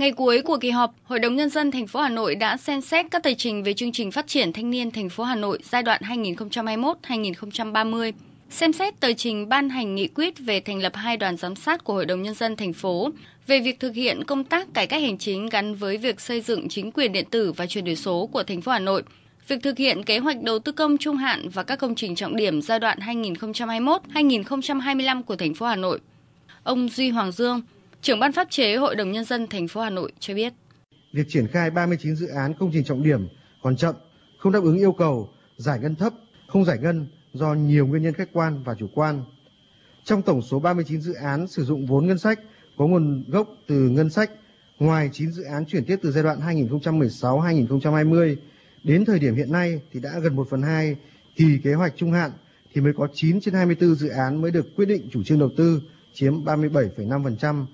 Ngày cuối của kỳ họp, Hội đồng nhân dân thành phố Hà Nội đã xem xét các tờ trình về chương trình phát triển thanh niên thành phố Hà Nội giai đoạn 2021-2030. Xem xét tờ trình ban hành nghị quyết về thành lập hai đoàn giám sát của Hội đồng nhân dân thành phố về việc thực hiện công tác cải cách hành chính gắn với việc xây dựng chính quyền điện tử và chuyển đổi số của thành phố Hà Nội. Việc thực hiện kế hoạch đầu tư công trung hạn và các công trình trọng điểm giai đoạn 2021-2025 của thành phố Hà Nội. Ông Duy Hoàng Dương, trưởng ban pháp chế Hội đồng nhân dân thành phố Hà Nội cho biết. Việc triển khai 39 dự án công trình trọng điểm còn chậm, không đáp ứng yêu cầu, giải ngân thấp, không giải ngân do nhiều nguyên nhân khách quan và chủ quan. Trong tổng số 39 dự án sử dụng vốn ngân sách có nguồn gốc từ ngân sách, ngoài 9 dự án chuyển tiếp từ giai đoạn 2016-2020 đến thời điểm hiện nay thì đã gần 1 phần 2 kỳ kế hoạch trung hạn thì mới có 9 trên 24 dự án mới được quyết định chủ trương đầu tư, chiếm 37,5%.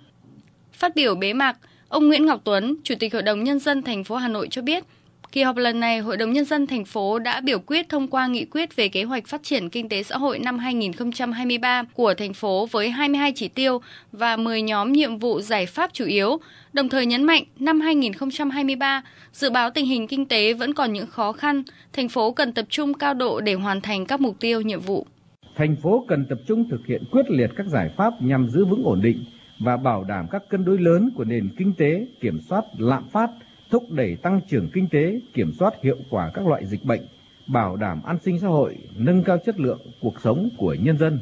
Phát biểu bế mạc, ông Nguyễn Ngọc Tuấn, Chủ tịch Hội đồng Nhân dân thành phố Hà Nội cho biết, Kỳ họp lần này, Hội đồng Nhân dân thành phố đã biểu quyết thông qua nghị quyết về kế hoạch phát triển kinh tế xã hội năm 2023 của thành phố với 22 chỉ tiêu và 10 nhóm nhiệm vụ giải pháp chủ yếu, đồng thời nhấn mạnh năm 2023, dự báo tình hình kinh tế vẫn còn những khó khăn, thành phố cần tập trung cao độ để hoàn thành các mục tiêu nhiệm vụ. Thành phố cần tập trung thực hiện quyết liệt các giải pháp nhằm giữ vững ổn định và bảo đảm các cân đối lớn của nền kinh tế, kiểm soát lạm phát, thúc đẩy tăng trưởng kinh tế, kiểm soát hiệu quả các loại dịch bệnh, bảo đảm an sinh xã hội, nâng cao chất lượng cuộc sống của nhân dân.